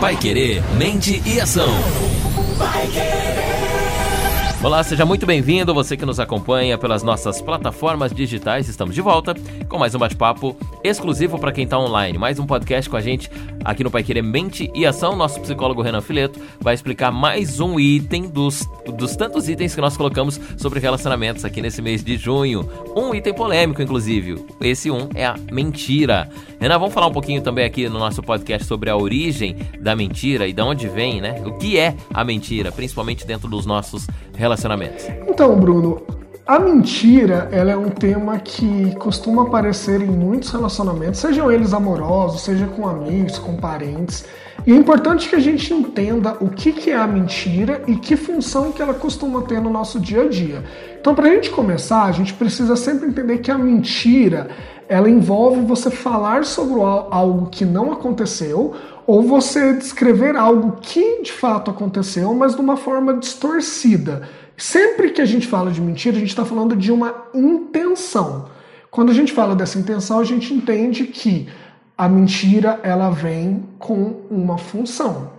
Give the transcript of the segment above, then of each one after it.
Vai Querer Mente e Ação. Vai Querer. Olá, seja muito bem-vindo, você que nos acompanha pelas nossas plataformas digitais. Estamos de volta com mais um bate-papo exclusivo para quem está online. Mais um podcast com a gente aqui no Pai Querer Mente e Ação. Nosso psicólogo Renan Fileto vai explicar mais um item dos, dos tantos itens que nós colocamos sobre relacionamentos aqui nesse mês de junho. Um item polêmico, inclusive. Esse um é a mentira. Renan, vamos falar um pouquinho também aqui no nosso podcast sobre a origem da mentira e de onde vem, né? O que é a mentira, principalmente dentro dos nossos relacionamentos relacionamentos? Então, Bruno, a mentira ela é um tema que costuma aparecer em muitos relacionamentos, sejam eles amorosos, seja com amigos, com parentes. E é importante que a gente entenda o que, que é a mentira e que função que ela costuma ter no nosso dia a dia. Então, para a gente começar, a gente precisa sempre entender que a mentira ela envolve você falar sobre algo que não aconteceu ou você descrever algo que de fato aconteceu, mas de uma forma distorcida. Sempre que a gente fala de mentira, a gente está falando de uma intenção. Quando a gente fala dessa intenção, a gente entende que a mentira ela vem com uma função.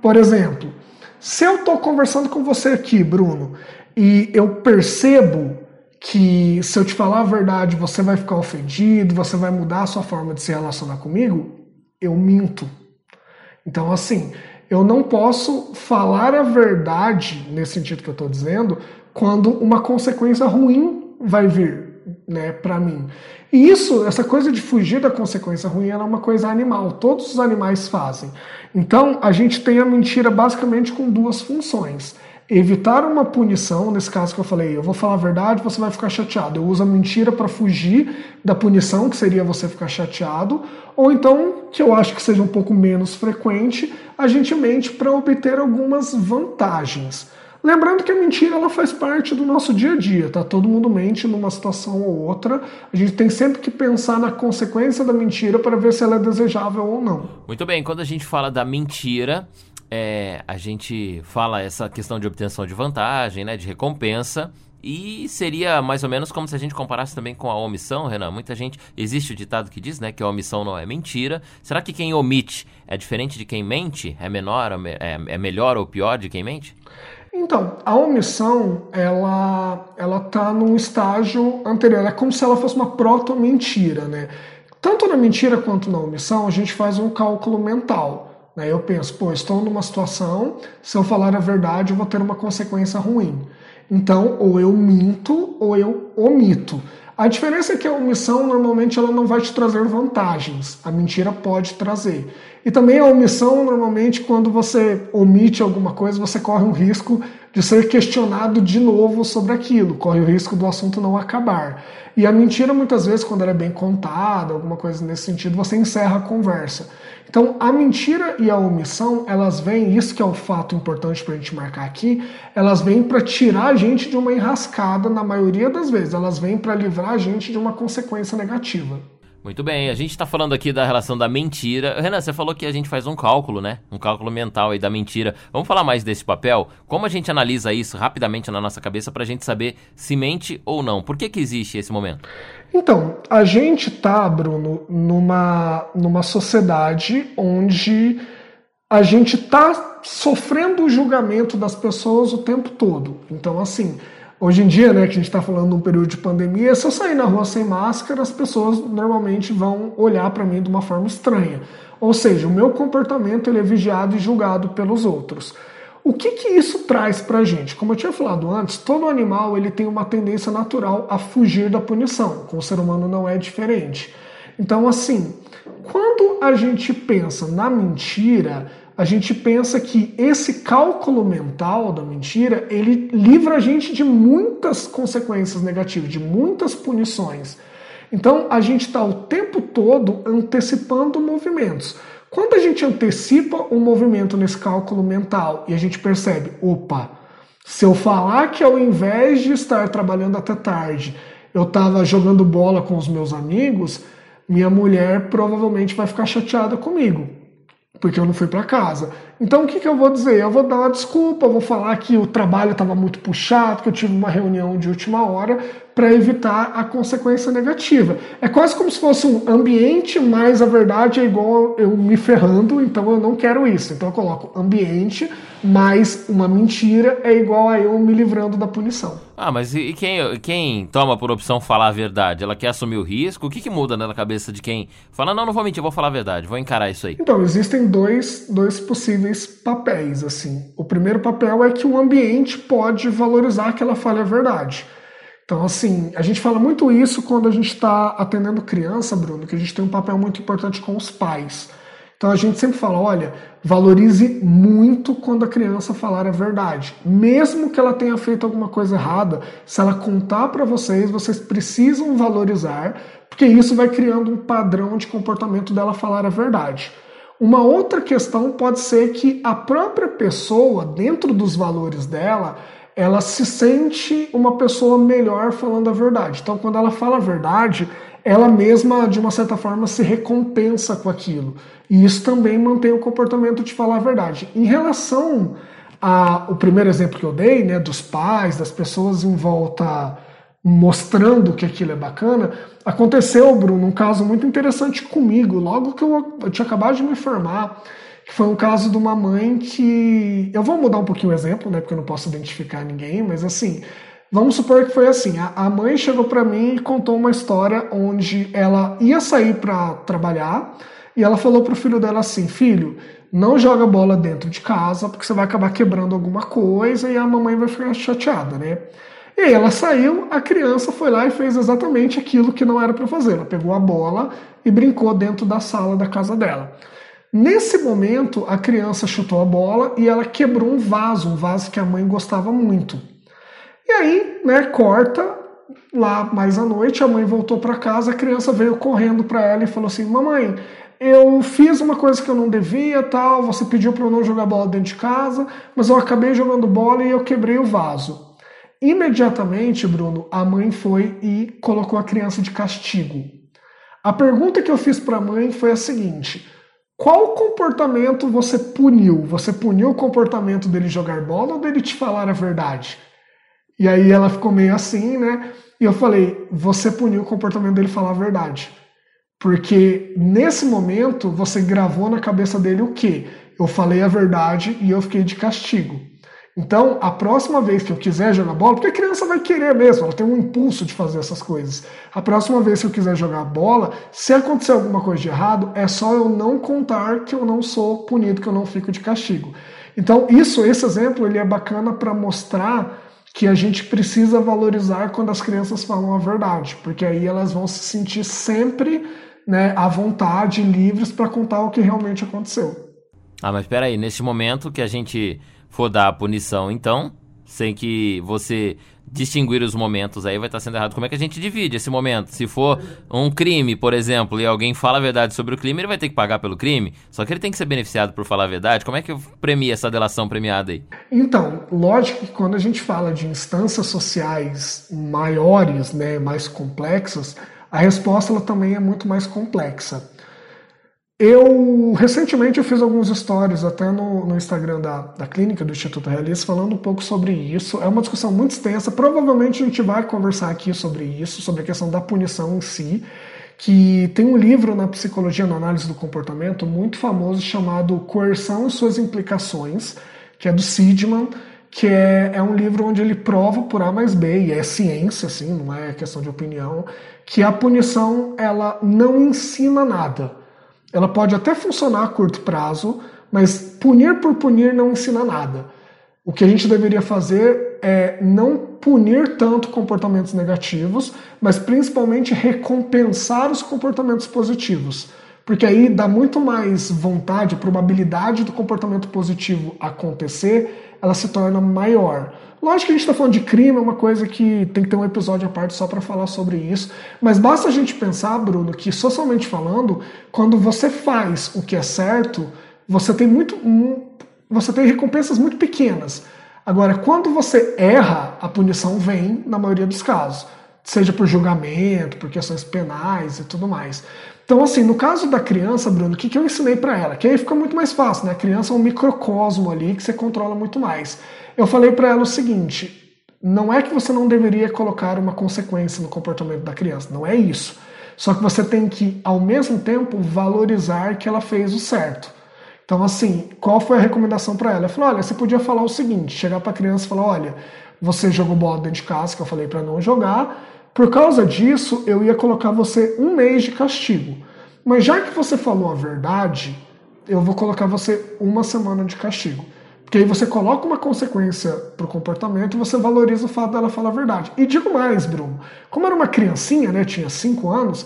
Por exemplo, se eu estou conversando com você aqui, Bruno, e eu percebo que se eu te falar a verdade você vai ficar ofendido, você vai mudar a sua forma de se relacionar comigo, eu minto. Então, assim, eu não posso falar a verdade, nesse sentido que eu estou dizendo, quando uma consequência ruim vai vir né, para mim. E isso, essa coisa de fugir da consequência ruim, é uma coisa animal. Todos os animais fazem. Então, a gente tem a mentira basicamente com duas funções evitar uma punição, nesse caso que eu falei, eu vou falar a verdade, você vai ficar chateado. Eu uso a mentira para fugir da punição, que seria você ficar chateado, ou então, que eu acho que seja um pouco menos frequente, a gente mente para obter algumas vantagens. Lembrando que a mentira ela faz parte do nosso dia a dia, tá? Todo mundo mente numa situação ou outra. A gente tem sempre que pensar na consequência da mentira para ver se ela é desejável ou não. Muito bem, quando a gente fala da mentira, é, a gente fala essa questão de obtenção de vantagem, né, de recompensa. E seria mais ou menos como se a gente comparasse também com a omissão, Renan. Muita gente. Existe o ditado que diz né, que a omissão não é mentira. Será que quem omite é diferente de quem mente? É menor, é, é melhor ou pior de quem mente? Então, a omissão, ela ela tá num estágio anterior. É como se ela fosse uma proto-mentira, né? Tanto na mentira quanto na omissão, a gente faz um cálculo mental. Eu penso, pô, estou numa situação, se eu falar a verdade, eu vou ter uma consequência ruim. Então, ou eu minto ou eu omito. A diferença é que a omissão normalmente ela não vai te trazer vantagens, a mentira pode trazer. E também a omissão, normalmente, quando você omite alguma coisa, você corre um risco de ser questionado de novo sobre aquilo, corre o risco do assunto não acabar. E a mentira, muitas vezes, quando ela é bem contada, alguma coisa nesse sentido, você encerra a conversa. Então, a mentira e a omissão, elas vêm, isso que é o fato importante para a gente marcar aqui, elas vêm para tirar a gente de uma enrascada, na maioria das vezes, elas vêm para livrar a gente de uma consequência negativa. Muito bem, a gente está falando aqui da relação da mentira. Renan, você falou que a gente faz um cálculo, né? Um cálculo mental aí da mentira. Vamos falar mais desse papel? Como a gente analisa isso rapidamente na nossa cabeça para a gente saber se mente ou não? Por que, que existe esse momento? Então, a gente tá, Bruno, numa, numa sociedade onde a gente tá sofrendo o julgamento das pessoas o tempo todo. Então, assim, hoje em dia, né, que a gente está falando de um período de pandemia, se eu sair na rua sem máscara, as pessoas normalmente vão olhar para mim de uma forma estranha. Ou seja, o meu comportamento ele é vigiado e julgado pelos outros. O que, que isso traz para a gente? Como eu tinha falado antes, todo animal ele tem uma tendência natural a fugir da punição. Com o ser humano não é diferente. Então, assim, quando a gente pensa na mentira, a gente pensa que esse cálculo mental da mentira ele livra a gente de muitas consequências negativas, de muitas punições. Então, a gente está o tempo todo antecipando movimentos. Quando a gente antecipa um movimento nesse cálculo mental e a gente percebe, opa, se eu falar que ao invés de estar trabalhando até tarde, eu estava jogando bola com os meus amigos, minha mulher provavelmente vai ficar chateada comigo, porque eu não fui para casa. Então o que, que eu vou dizer? Eu vou dar uma desculpa, vou falar que o trabalho estava muito puxado, que eu tive uma reunião de última hora, para evitar a consequência negativa. É quase como se fosse um ambiente, mas a verdade é igual eu me ferrando, então eu não quero isso. Então eu coloco ambiente, mas uma mentira é igual a eu me livrando da punição. Ah, mas e quem, quem toma por opção falar a verdade? Ela quer assumir o risco? O que, que muda na cabeça de quem fala, não, não vou mentir, vou falar a verdade, vou encarar isso aí? Então, existem dois, dois possíveis papéis, assim. O primeiro papel é que o ambiente pode valorizar que ela fale a verdade. Então, assim, a gente fala muito isso quando a gente está atendendo criança, Bruno, que a gente tem um papel muito importante com os pais. Então a gente sempre fala, olha, valorize muito quando a criança falar a verdade. Mesmo que ela tenha feito alguma coisa errada, se ela contar para vocês, vocês precisam valorizar, porque isso vai criando um padrão de comportamento dela falar a verdade. Uma outra questão pode ser que a própria pessoa, dentro dos valores dela, ela se sente uma pessoa melhor falando a verdade. Então, quando ela fala a verdade, ela mesma, de uma certa forma, se recompensa com aquilo. E isso também mantém o comportamento de falar a verdade. Em relação ao primeiro exemplo que eu dei, né, dos pais, das pessoas em volta mostrando que aquilo é bacana, aconteceu, Bruno, um caso muito interessante comigo, logo que eu, eu tinha acabado de me formar que foi um caso de uma mãe que. Eu vou mudar um pouquinho o exemplo, né? Porque eu não posso identificar ninguém, mas assim. Vamos supor que foi assim: a mãe chegou para mim e contou uma história onde ela ia sair para trabalhar e ela falou pro filho dela assim: Filho, não joga bola dentro de casa porque você vai acabar quebrando alguma coisa e a mamãe vai ficar chateada, né? E aí ela saiu, a criança foi lá e fez exatamente aquilo que não era para fazer. Ela pegou a bola e brincou dentro da sala da casa dela. Nesse momento, a criança chutou a bola e ela quebrou um vaso, um vaso que a mãe gostava muito. E aí, né, corta lá mais à noite, a mãe voltou para casa, a criança veio correndo para ela e falou assim: "Mamãe, eu fiz uma coisa que eu não devia, tal, você pediu para eu não jogar bola dentro de casa, mas eu acabei jogando bola e eu quebrei o vaso". Imediatamente, Bruno, a mãe foi e colocou a criança de castigo. A pergunta que eu fiz para a mãe foi a seguinte: qual comportamento você puniu? Você puniu o comportamento dele jogar bola ou dele te falar a verdade? E aí ela ficou meio assim, né? E eu falei: você puniu o comportamento dele falar a verdade. Porque nesse momento você gravou na cabeça dele o quê? Eu falei a verdade e eu fiquei de castigo. Então, a próxima vez que eu quiser jogar bola, porque a criança vai querer mesmo, ela tem um impulso de fazer essas coisas. A próxima vez que eu quiser jogar bola, se acontecer alguma coisa de errado, é só eu não contar que eu não sou punido, que eu não fico de castigo. Então, isso, esse exemplo, ele é bacana para mostrar que a gente precisa valorizar quando as crianças falam a verdade, porque aí elas vão se sentir sempre né, à vontade, livres para contar o que realmente aconteceu. Ah, mas espera aí, nesse momento que a gente for dar a punição, então, sem que você distinguir os momentos aí vai estar sendo errado. Como é que a gente divide esse momento? Se for um crime, por exemplo, e alguém fala a verdade sobre o crime, ele vai ter que pagar pelo crime. Só que ele tem que ser beneficiado por falar a verdade. Como é que premia essa delação premiada aí? Então, lógico que quando a gente fala de instâncias sociais maiores, né, mais complexas, a resposta ela também é muito mais complexa. Eu recentemente eu fiz alguns stories até no, no Instagram da, da clínica do Instituto Realista falando um pouco sobre isso. É uma discussão muito extensa. Provavelmente a gente vai conversar aqui sobre isso, sobre a questão da punição em si. Que tem um livro na psicologia, na análise do comportamento, muito famoso chamado Coerção e suas implicações, que é do Sidman, que é, é um livro onde ele prova por A mais B, e é ciência, assim, não é questão de opinião, que a punição ela não ensina nada ela pode até funcionar a curto prazo, mas punir por punir não ensina nada. O que a gente deveria fazer é não punir tanto comportamentos negativos, mas principalmente recompensar os comportamentos positivos. Porque aí dá muito mais vontade, probabilidade do comportamento positivo acontecer, ela se torna maior. Lógico que a gente está falando de crime, é uma coisa que tem que ter um episódio à parte só para falar sobre isso. Mas basta a gente pensar, Bruno, que socialmente falando, quando você faz o que é certo, você tem muito, você tem recompensas muito pequenas. Agora, quando você erra, a punição vem na maioria dos casos, seja por julgamento, por questões penais e tudo mais. Então, assim, no caso da criança, Bruno, o que, que eu ensinei para ela? Que aí fica muito mais fácil, né? A criança é um microcosmo ali que você controla muito mais eu falei para ela o seguinte: não é que você não deveria colocar uma consequência no comportamento da criança, não é isso. Só que você tem que, ao mesmo tempo, valorizar que ela fez o certo. Então, assim, qual foi a recomendação para ela? Eu falei: olha, você podia falar o seguinte: chegar para a criança e falar, olha, você jogou bola dentro de casa, que eu falei para não jogar. Por causa disso, eu ia colocar você um mês de castigo. Mas já que você falou a verdade, eu vou colocar você uma semana de castigo. Porque aí você coloca uma consequência para o comportamento e você valoriza o fato dela falar a verdade. E digo mais, Bruno, como era uma criancinha, né, tinha 5 anos,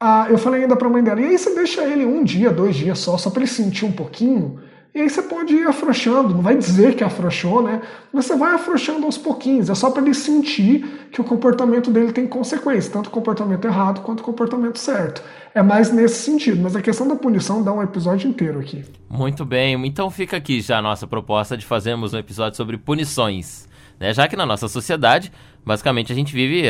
ah, eu falei ainda para a mãe dela, e aí você deixa ele um dia, dois dias só, só para ele sentir um pouquinho, e aí você pode ir afrouxando, não vai dizer que afrouxou, né? Mas você vai afrouxando aos pouquinhos, é só para ele sentir que o comportamento dele tem consequência, tanto o comportamento errado quanto o comportamento certo. É mais nesse sentido, mas a questão da punição dá um episódio inteiro aqui. Muito bem, então fica aqui já a nossa proposta de fazermos um episódio sobre punições. Né? Já que na nossa sociedade, basicamente a gente vive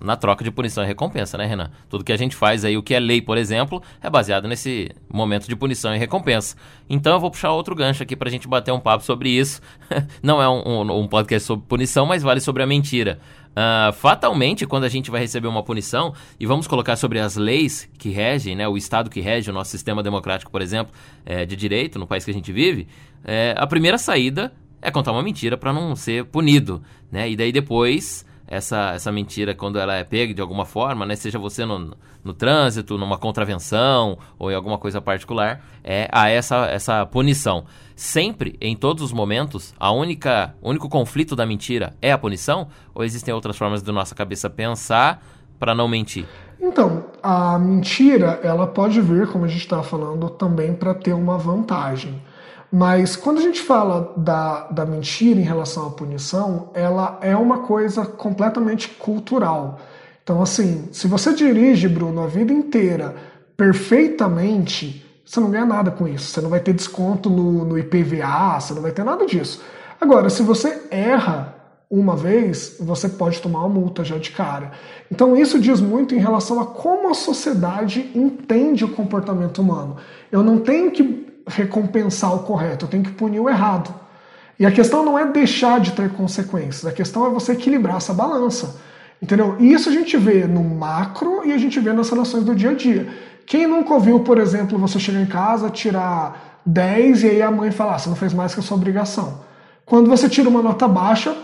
na troca de punição e recompensa, né, Renan? Tudo que a gente faz aí, o que é lei, por exemplo, é baseado nesse momento de punição e recompensa. Então eu vou puxar outro gancho aqui pra gente bater um papo sobre isso. Não é um, um, um, podcast sobre punição, mas vale sobre a mentira. Uh, fatalmente, quando a gente vai receber uma punição, e vamos colocar sobre as leis que regem, né, o Estado que rege o nosso sistema democrático, por exemplo, é, de direito, no país que a gente vive, é, a primeira saída é contar uma mentira para não ser punido, né? E daí depois essa, essa mentira, quando ela é pega de alguma forma, né? Seja você no, no trânsito, numa contravenção ou em alguma coisa particular, é a essa, essa punição. Sempre, em todos os momentos, a única único conflito da mentira é a punição? Ou existem outras formas da nossa cabeça pensar para não mentir? Então, a mentira, ela pode vir, como a gente está falando, também para ter uma vantagem. Mas quando a gente fala da, da mentira em relação à punição, ela é uma coisa completamente cultural. Então, assim, se você dirige, Bruno, a vida inteira perfeitamente, você não ganha nada com isso. Você não vai ter desconto no, no IPVA, você não vai ter nada disso. Agora, se você erra uma vez, você pode tomar uma multa já de cara. Então, isso diz muito em relação a como a sociedade entende o comportamento humano. Eu não tenho que recompensar o correto, eu tenho que punir o errado. E a questão não é deixar de ter consequências, a questão é você equilibrar essa balança. Entendeu? E isso a gente vê no macro e a gente vê nas relações do dia a dia. Quem nunca ouviu, por exemplo, você chegar em casa, tirar 10 e aí a mãe falar, ah, você não fez mais que a sua obrigação. Quando você tira uma nota baixa,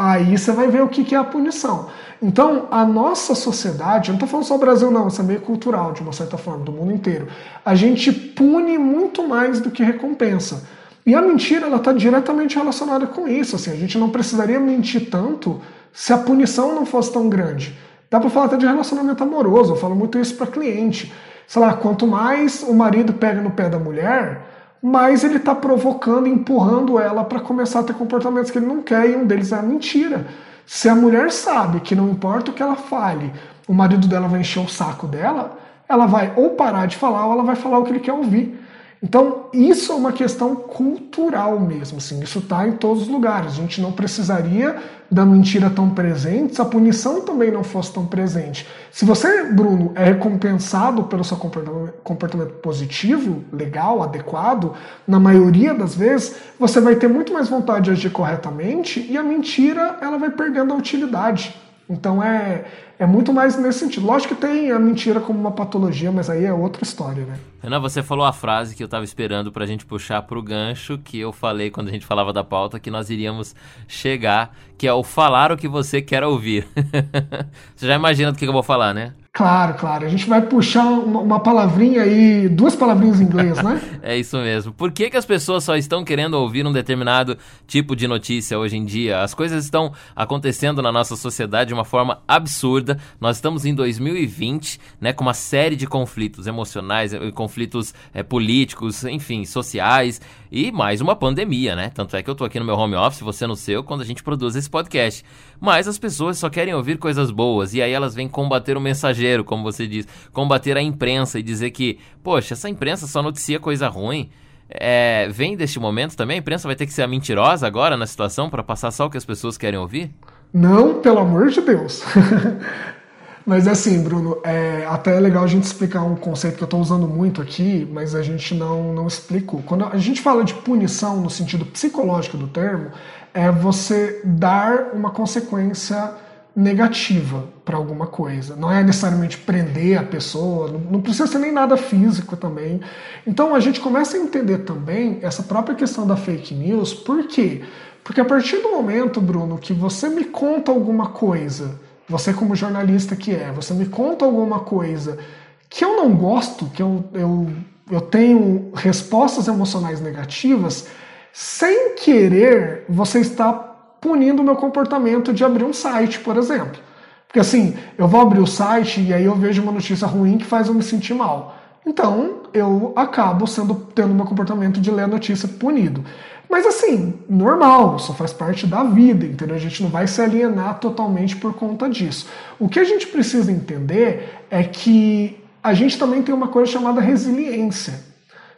aí você vai ver o que é a punição. Então, a nossa sociedade, eu não estou falando só do Brasil, não, isso é meio cultural, de uma certa forma, do mundo inteiro. A gente pune muito mais do que recompensa. E a mentira, ela está diretamente relacionada com isso. Assim, a gente não precisaria mentir tanto se a punição não fosse tão grande. Dá para falar até de relacionamento amoroso, eu falo muito isso para cliente. Sei lá, quanto mais o marido pega no pé da mulher, mais ele está provocando, empurrando ela para começar a ter comportamentos que ele não quer, e um deles é a mentira. Se a mulher sabe que não importa o que ela fale, o marido dela vai encher o saco dela, ela vai ou parar de falar ou ela vai falar o que ele quer ouvir. Então, isso é uma questão cultural mesmo, assim, isso está em todos os lugares. A gente não precisaria da mentira tão presente se a punição também não fosse tão presente. Se você, Bruno, é recompensado pelo seu comportamento positivo, legal, adequado, na maioria das vezes, você vai ter muito mais vontade de agir corretamente e a mentira ela vai perdendo a utilidade. Então é, é muito mais nesse sentido. Lógico que tem a mentira como uma patologia, mas aí é outra história, né? Renan, você falou a frase que eu estava esperando para a gente puxar para o gancho, que eu falei quando a gente falava da pauta, que nós iríamos chegar, que é o falar o que você quer ouvir. você já imagina do que eu vou falar, né? Claro, claro. A gente vai puxar uma, uma palavrinha aí, duas palavrinhas em inglês, né? é isso mesmo. Por que, que as pessoas só estão querendo ouvir um determinado tipo de notícia hoje em dia? As coisas estão acontecendo na nossa sociedade de uma forma absurda. Nós estamos em 2020, né, com uma série de conflitos emocionais, eh, conflitos é, políticos, enfim, sociais e mais uma pandemia, né? Tanto é que eu tô aqui no meu home office, você no seu, quando a gente produz esse podcast. Mas as pessoas só querem ouvir coisas boas e aí elas vêm combater o mensageiro, como você diz, combater a imprensa e dizer que, poxa, essa imprensa só noticia coisa ruim. É, vem deste momento também? A imprensa vai ter que ser a mentirosa agora na situação para passar só o que as pessoas querem ouvir? Não, pelo amor de Deus. Mas assim, Bruno, é até é legal a gente explicar um conceito que eu estou usando muito aqui, mas a gente não, não explicou. Quando a gente fala de punição no sentido psicológico do termo, é você dar uma consequência negativa para alguma coisa. Não é necessariamente prender a pessoa, não precisa ser nem nada físico também. Então a gente começa a entender também essa própria questão da fake news, por quê? Porque a partir do momento, Bruno, que você me conta alguma coisa, você como jornalista que é, você me conta alguma coisa que eu não gosto, que eu, eu, eu tenho respostas emocionais negativas, sem querer, você está punindo o meu comportamento de abrir um site, por exemplo. Porque assim, eu vou abrir o site e aí eu vejo uma notícia ruim que faz eu me sentir mal. Então, eu acabo sendo tendo meu comportamento de ler a notícia punido. Mas assim, normal, só faz parte da vida, entendeu? A gente não vai se alienar totalmente por conta disso. O que a gente precisa entender é que a gente também tem uma coisa chamada resiliência,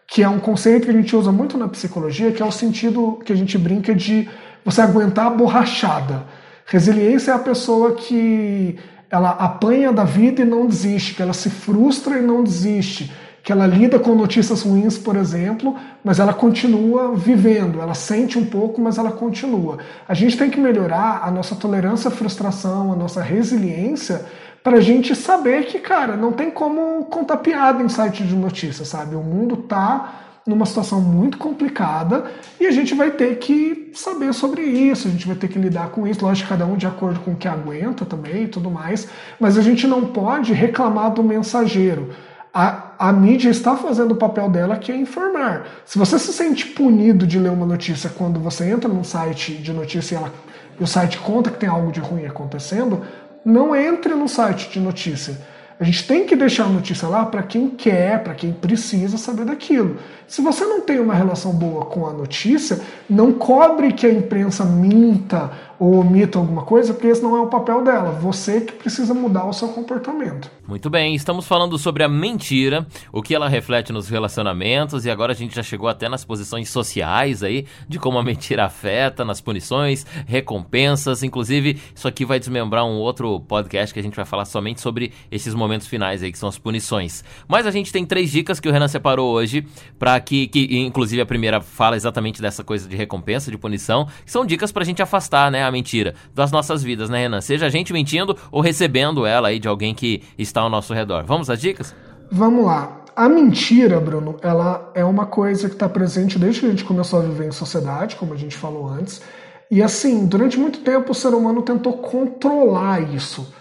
que é um conceito que a gente usa muito na psicologia, que é o sentido que a gente brinca de você aguentar a borrachada. Resiliência é a pessoa que ela apanha da vida e não desiste, que ela se frustra e não desiste, que ela lida com notícias ruins, por exemplo, mas ela continua vivendo, ela sente um pouco, mas ela continua. A gente tem que melhorar a nossa tolerância à frustração, a nossa resiliência, para a gente saber que, cara, não tem como contar piada em site de notícias, sabe? O mundo tá numa situação muito complicada e a gente vai ter que saber sobre isso, a gente vai ter que lidar com isso, lógico, cada um de acordo com o que aguenta também e tudo mais, mas a gente não pode reclamar do mensageiro a, a mídia está fazendo o papel dela que é informar. Se você se sente punido de ler uma notícia quando você entra num site de notícia e, ela, e o site conta que tem algo de ruim acontecendo, não entre no site de notícia. A gente tem que deixar a notícia lá para quem quer, para quem precisa saber daquilo. Se você não tem uma relação boa com a notícia, não cobre que a imprensa minta ou omita alguma coisa, porque esse não é o papel dela. Você que precisa mudar o seu comportamento. Muito bem, estamos falando sobre a mentira, o que ela reflete nos relacionamentos e agora a gente já chegou até nas posições sociais aí, de como a mentira afeta nas punições, recompensas, inclusive isso aqui vai desmembrar um outro podcast que a gente vai falar somente sobre esses momentos finais aí, que são as punições. Mas a gente tem três dicas que o Renan separou hoje, para que, que inclusive a primeira fala exatamente dessa coisa de recompensa, de punição, que são dicas pra gente afastar, né, a mentira das nossas vidas, né, Renan? Seja a gente mentindo ou recebendo ela aí de alguém que está ao nosso redor. Vamos às dicas? Vamos lá. A mentira, Bruno, ela é uma coisa que está presente desde que a gente começou a viver em sociedade, como a gente falou antes. E assim, durante muito tempo o ser humano tentou controlar isso.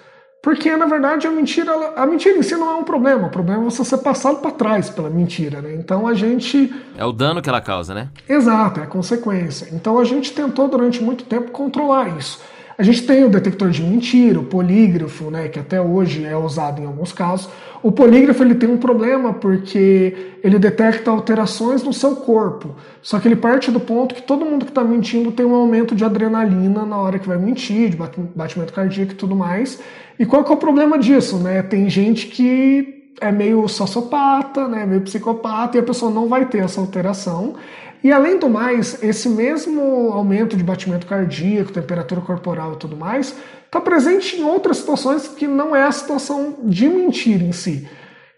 Porque, na verdade, a mentira, a mentira em si não é um problema. O problema é você ser passado para trás pela mentira, né? Então a gente. É o dano que ela causa, né? Exato, é a consequência. Então a gente tentou durante muito tempo controlar isso. A gente tem o detector de mentira, o polígrafo, né, que até hoje é usado em alguns casos. O polígrafo ele tem um problema porque ele detecta alterações no seu corpo. Só que ele parte do ponto que todo mundo que está mentindo tem um aumento de adrenalina na hora que vai mentir, de batimento cardíaco e tudo mais. E qual que é o problema disso, né? Tem gente que é meio sociopata, né, meio psicopata, e a pessoa não vai ter essa alteração. E além do mais, esse mesmo aumento de batimento cardíaco, temperatura corporal e tudo mais, está presente em outras situações que não é a situação de mentira em si.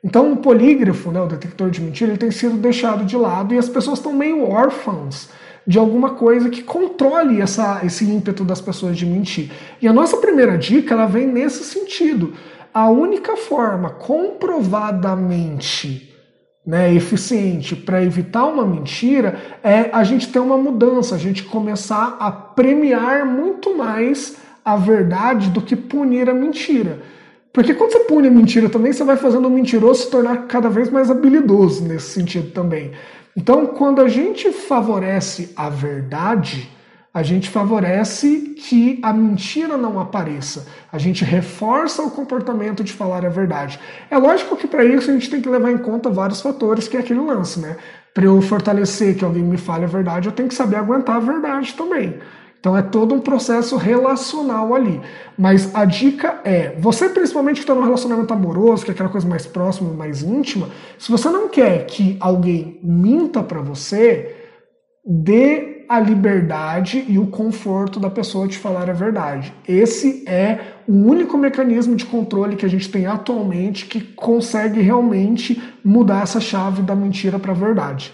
Então o polígrafo, né, o detector de mentira, ele tem sido deixado de lado e as pessoas estão meio órfãs de alguma coisa que controle essa, esse ímpeto das pessoas de mentir. E a nossa primeira dica ela vem nesse sentido. A única forma comprovadamente né, eficiente para evitar uma mentira é a gente ter uma mudança, a gente começar a premiar muito mais a verdade do que punir a mentira. Porque quando você pune a mentira também, você vai fazendo o mentiroso se tornar cada vez mais habilidoso nesse sentido também. Então, quando a gente favorece a verdade, a gente favorece que a mentira não apareça. A gente reforça o comportamento de falar a verdade. É lógico que para isso a gente tem que levar em conta vários fatores, que é aquele lance, né? Para eu fortalecer que alguém me fale a verdade, eu tenho que saber aguentar a verdade também. Então é todo um processo relacional ali. Mas a dica é, você principalmente que está num relacionamento amoroso, que é aquela coisa mais próxima, mais íntima, se você não quer que alguém minta para você, dê a liberdade e o conforto da pessoa de falar a verdade. Esse é o único mecanismo de controle que a gente tem atualmente que consegue realmente mudar essa chave da mentira para a verdade.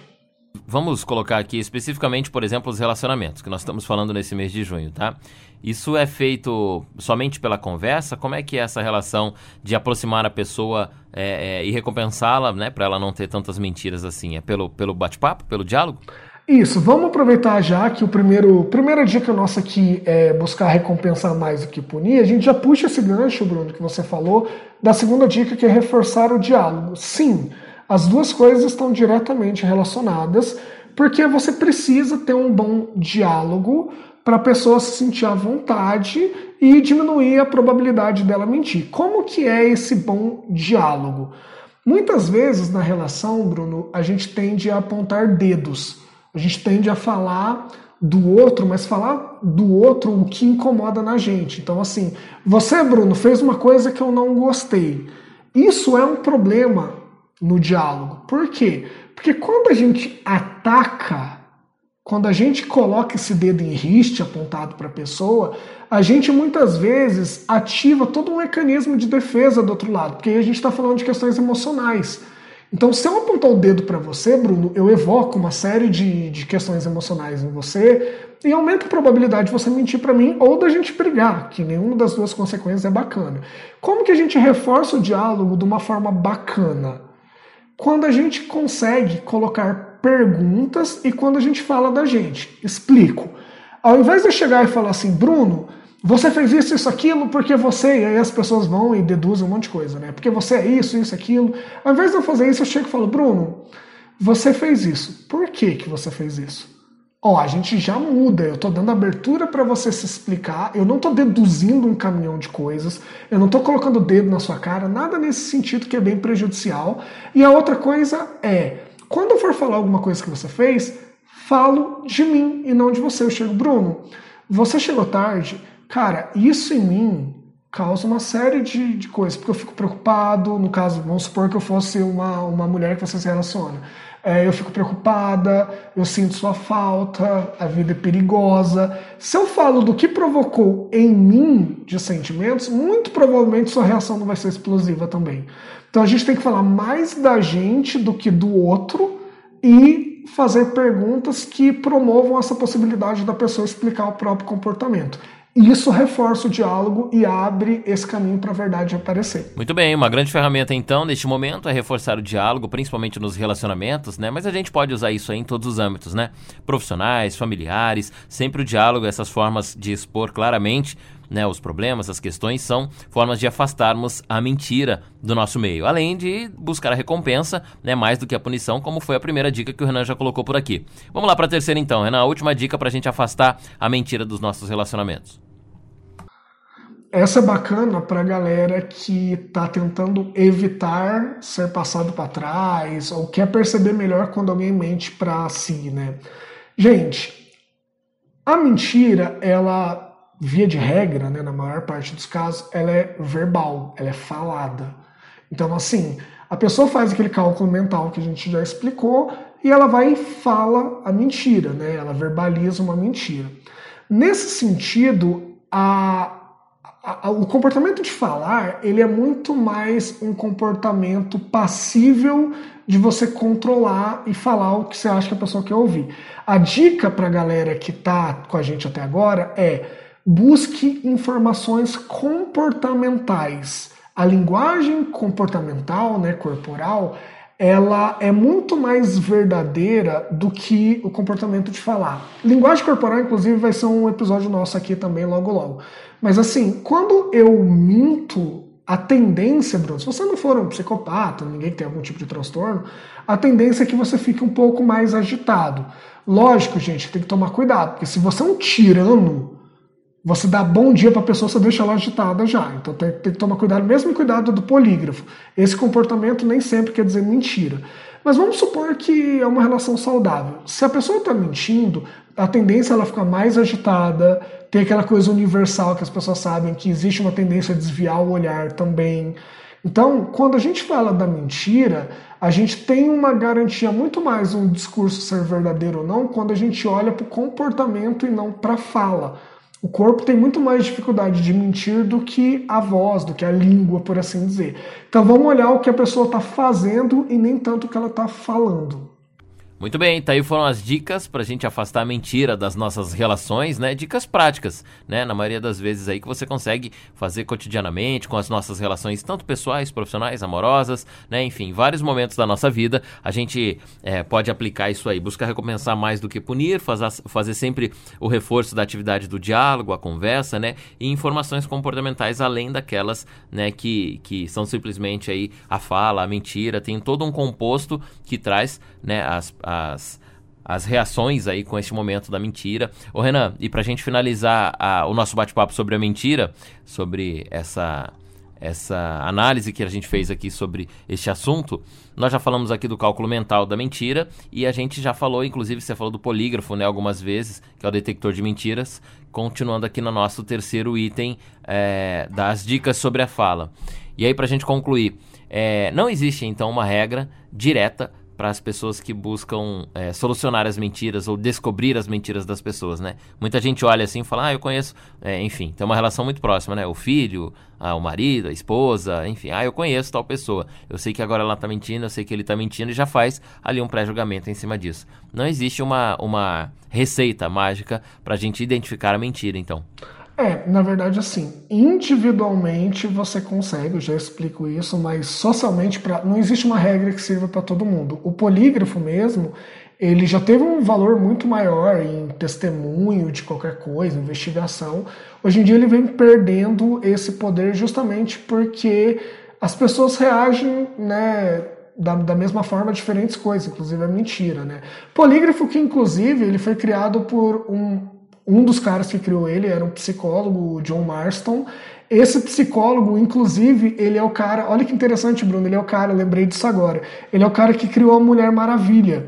Vamos colocar aqui especificamente, por exemplo, os relacionamentos que nós estamos falando nesse mês de junho, tá? Isso é feito somente pela conversa? Como é que é essa relação de aproximar a pessoa é, é, e recompensá-la, né, para ela não ter tantas mentiras assim? É pelo, pelo bate-papo, pelo diálogo? Isso, vamos aproveitar já que o primeiro primeira dica nossa aqui é buscar recompensar mais do que punir. A gente já puxa esse gancho, Bruno, que você falou, da segunda dica que é reforçar o diálogo. Sim, as duas coisas estão diretamente relacionadas, porque você precisa ter um bom diálogo para a pessoa se sentir à vontade e diminuir a probabilidade dela mentir. Como que é esse bom diálogo? Muitas vezes na relação, Bruno, a gente tende a apontar dedos. A gente tende a falar do outro, mas falar do outro o que incomoda na gente. Então, assim, você, Bruno, fez uma coisa que eu não gostei. Isso é um problema no diálogo. Por quê? Porque quando a gente ataca quando a gente coloca esse dedo em riste apontado para a pessoa, a gente muitas vezes ativa todo um mecanismo de defesa do outro lado, porque aí a gente está falando de questões emocionais. Então, se eu apontar o dedo para você, Bruno, eu evoco uma série de, de questões emocionais em você e aumenta a probabilidade de você mentir para mim ou da gente brigar, que nenhuma das duas consequências é bacana. Como que a gente reforça o diálogo de uma forma bacana? Quando a gente consegue colocar perguntas e quando a gente fala da gente. Explico. Ao invés de eu chegar e falar assim, Bruno, você fez isso, isso, aquilo, porque você, e aí as pessoas vão e deduzem um monte de coisa, né? Porque você é isso, isso, aquilo. Ao invés de eu fazer isso, eu chego e falo, Bruno, você fez isso. Por que, que você fez isso? Ó, a gente já muda, eu tô dando abertura para você se explicar, eu não tô deduzindo um caminhão de coisas, eu não tô colocando o dedo na sua cara, nada nesse sentido que é bem prejudicial. E a outra coisa é, quando eu for falar alguma coisa que você fez, falo de mim e não de você. Eu chego, Bruno, você chegou tarde. Cara, isso em mim causa uma série de, de coisas, porque eu fico preocupado. No caso, vamos supor que eu fosse uma, uma mulher que você se relaciona. É, eu fico preocupada, eu sinto sua falta, a vida é perigosa. Se eu falo do que provocou em mim de sentimentos, muito provavelmente sua reação não vai ser explosiva também. Então a gente tem que falar mais da gente do que do outro e fazer perguntas que promovam essa possibilidade da pessoa explicar o próprio comportamento. Isso reforça o diálogo e abre esse caminho para a verdade aparecer. Muito bem, uma grande ferramenta então neste momento é reforçar o diálogo, principalmente nos relacionamentos, né? Mas a gente pode usar isso em todos os âmbitos, né? Profissionais, familiares, sempre o diálogo, essas formas de expor claramente né, os problemas, as questões, são formas de afastarmos a mentira do nosso meio, além de buscar a recompensa, né, mais do que a punição, como foi a primeira dica que o Renan já colocou por aqui. Vamos lá para a terceira então, Renan, a última dica para a gente afastar a mentira dos nossos relacionamentos. Essa é bacana para a galera que está tentando evitar ser passado para trás ou quer perceber melhor quando alguém mente para si, né? Gente, a mentira, ela via de regra, né, na maior parte dos casos, ela é verbal, ela é falada. Então, assim, a pessoa faz aquele cálculo mental que a gente já explicou e ela vai e fala a mentira, né? Ela verbaliza uma mentira. Nesse sentido, a, o comportamento de falar ele é muito mais um comportamento passível de você controlar e falar o que você acha que a pessoa quer ouvir. A dica para a galera que está com a gente até agora é busque informações comportamentais. A linguagem comportamental, né, corporal, ela é muito mais verdadeira do que o comportamento de falar. Linguagem corporal, inclusive, vai ser um episódio nosso aqui também logo logo. Mas assim, quando eu minto, a tendência, Bruno, se você não for um psicopata, ninguém que tem algum tipo de transtorno, a tendência é que você fique um pouco mais agitado. Lógico, gente, tem que tomar cuidado, porque se você é um tirano, você dá bom dia para a pessoa, você deixa ela agitada já. Então tem, tem, que tomar cuidado, mesmo cuidado do polígrafo. Esse comportamento nem sempre quer dizer mentira. Mas vamos supor que é uma relação saudável. Se a pessoa está mentindo, a tendência é ela ficar mais agitada, tem aquela coisa universal que as pessoas sabem que existe uma tendência a desviar o olhar também. Então, quando a gente fala da mentira, a gente tem uma garantia muito mais um discurso ser verdadeiro ou não quando a gente olha para o comportamento e não para a fala. O corpo tem muito mais dificuldade de mentir do que a voz, do que a língua, por assim dizer. Então vamos olhar o que a pessoa está fazendo e nem tanto o que ela está falando. Muito bem, tá aí foram as dicas para a gente afastar a mentira das nossas relações, né? Dicas práticas, né? Na maioria das vezes aí que você consegue fazer cotidianamente com as nossas relações, tanto pessoais, profissionais, amorosas, né? Enfim, vários momentos da nossa vida a gente é, pode aplicar isso aí. Buscar recompensar mais do que punir, fazer, fazer sempre o reforço da atividade do diálogo, a conversa, né? E informações comportamentais além daquelas, né? Que, que são simplesmente aí a fala, a mentira, tem todo um composto que traz, né? As as, as reações aí com esse momento da mentira. Ô Renan, e pra gente finalizar a, o nosso bate-papo sobre a mentira, sobre essa essa análise que a gente fez aqui sobre este assunto, nós já falamos aqui do cálculo mental da mentira e a gente já falou, inclusive você falou do polígrafo, né, algumas vezes, que é o detector de mentiras, continuando aqui no nosso terceiro item é, das dicas sobre a fala. E aí, para a gente concluir, é, não existe então uma regra direta para as pessoas que buscam é, solucionar as mentiras ou descobrir as mentiras das pessoas, né? Muita gente olha assim e fala, ah, eu conheço, é, enfim, tem uma relação muito próxima, né? O filho, ah, o marido, a esposa, enfim, ah, eu conheço tal pessoa, eu sei que agora ela está mentindo, eu sei que ele está mentindo e já faz ali um pré-julgamento em cima disso. Não existe uma, uma receita mágica para a gente identificar a mentira, então. É, na verdade, assim, individualmente você consegue, eu já explico isso, mas socialmente pra, não existe uma regra que sirva para todo mundo. O polígrafo mesmo, ele já teve um valor muito maior em testemunho de qualquer coisa, investigação. Hoje em dia ele vem perdendo esse poder justamente porque as pessoas reagem, né, da, da, mesma forma diferentes coisas, inclusive a mentira, né? Polígrafo que inclusive ele foi criado por um um dos caras que criou ele era um psicólogo, John Marston. Esse psicólogo, inclusive, ele é o cara. Olha que interessante, Bruno. Ele é o cara, lembrei disso agora. Ele é o cara que criou a Mulher Maravilha.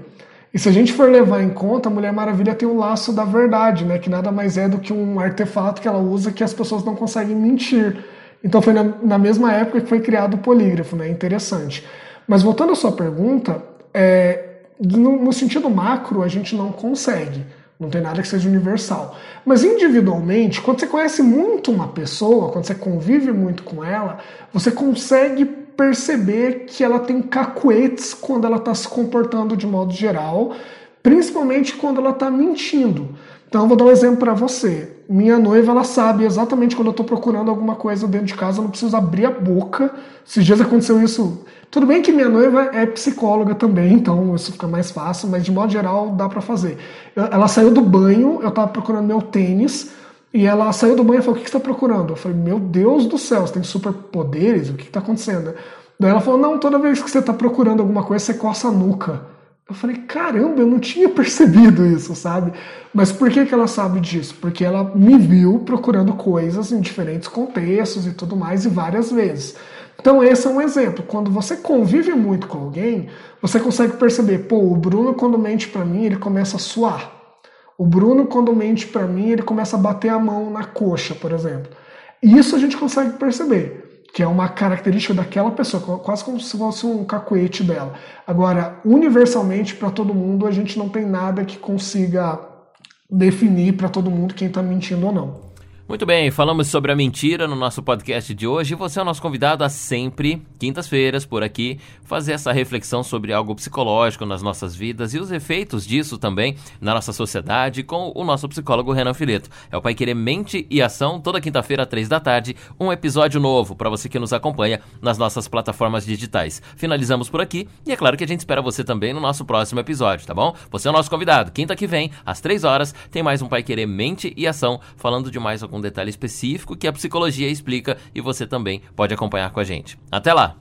E se a gente for levar em conta, a Mulher Maravilha tem o laço da verdade, né? Que nada mais é do que um artefato que ela usa que as pessoas não conseguem mentir. Então foi na, na mesma época que foi criado o polígrafo, né? Interessante. Mas voltando à sua pergunta, é, no, no sentido macro, a gente não consegue. Não tem nada que seja universal. Mas individualmente, quando você conhece muito uma pessoa, quando você convive muito com ela, você consegue perceber que ela tem cacuetes quando ela está se comportando de modo geral, principalmente quando ela está mentindo. Então, eu vou dar um exemplo para você. Minha noiva, ela sabe exatamente quando eu estou procurando alguma coisa dentro de casa, eu não preciso abrir a boca. Esses dias aconteceu isso tudo bem que minha noiva é psicóloga também, então isso fica mais fácil, mas de modo geral dá para fazer. ela saiu do banho, eu tava procurando meu tênis, e ela saiu do banho e falou: O que, você está procurando? Eu falei: Meu Deus do céu, você tem superpoderes? O que, está acontecendo? Daí ela falou: Não, toda vez que você está procurando alguma coisa, você coça a nuca. Eu falei: Caramba, eu não tinha percebido isso, sabe? Mas por que, que ela sabe disso? Porque ela me viu procurando coisas em diferentes contextos e tudo mais, e várias vezes. Então esse é um exemplo. Quando você convive muito com alguém, você consegue perceber, pô, o Bruno quando mente para mim, ele começa a suar. O Bruno quando mente para mim, ele começa a bater a mão na coxa, por exemplo. Isso a gente consegue perceber, que é uma característica daquela pessoa, quase como se fosse um cacuete dela. Agora, universalmente para todo mundo, a gente não tem nada que consiga definir para todo mundo quem está mentindo ou não. Muito bem, falamos sobre a mentira no nosso podcast de hoje. Você é o nosso convidado a sempre, quintas-feiras, por aqui, fazer essa reflexão sobre algo psicológico nas nossas vidas e os efeitos disso também na nossa sociedade com o nosso psicólogo Renan Fileto. É o Pai Querer Mente e Ação, toda quinta-feira, três da tarde, um episódio novo para você que nos acompanha nas nossas plataformas digitais. Finalizamos por aqui e é claro que a gente espera você também no nosso próximo episódio, tá bom? Você é o nosso convidado. Quinta que vem, às três horas, tem mais um Pai Querer Mente e Ação, falando de mais algum detalhe específico que a psicologia explica e você também pode acompanhar com a gente. Até lá!